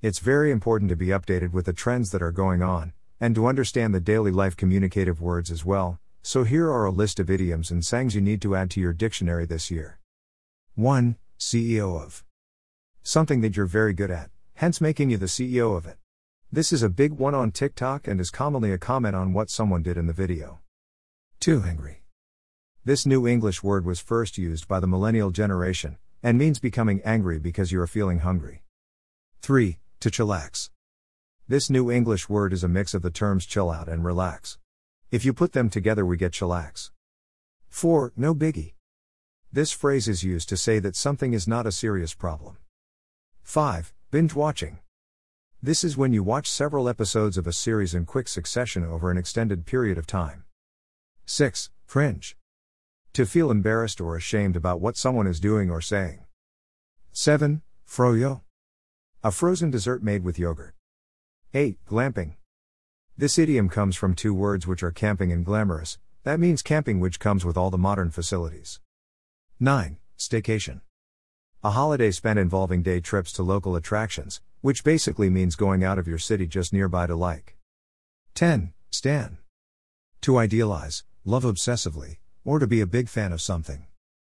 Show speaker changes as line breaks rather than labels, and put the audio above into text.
It's very important to be updated with the trends that are going on, and to understand the daily life communicative words as well, so here are a list of idioms and sayings you need to add to your dictionary this year. 1. CEO of. Something that you're very good at, hence making you the CEO of it. This is a big one on TikTok and is commonly a comment on what someone did in the video. 2. Hangry. This new English word was first used by the millennial generation, and means becoming angry because you are feeling hungry. 3. To chillax. This new English word is a mix of the terms chill out and relax. If you put them together, we get chillax. 4. No biggie. This phrase is used to say that something is not a serious problem. 5. Binge watching. This is when you watch several episodes of a series in quick succession over an extended period of time. 6. Cringe. To feel embarrassed or ashamed about what someone is doing or saying. 7. Froyo. A frozen dessert made with yogurt. 8. Glamping. This idiom comes from two words which are camping and glamorous, that means camping which comes with all the modern facilities. 9. Staycation. A holiday spent involving day trips to local attractions, which basically means going out of your city just nearby to like. 10. Stan. To idealize, love obsessively, or to be a big fan of something.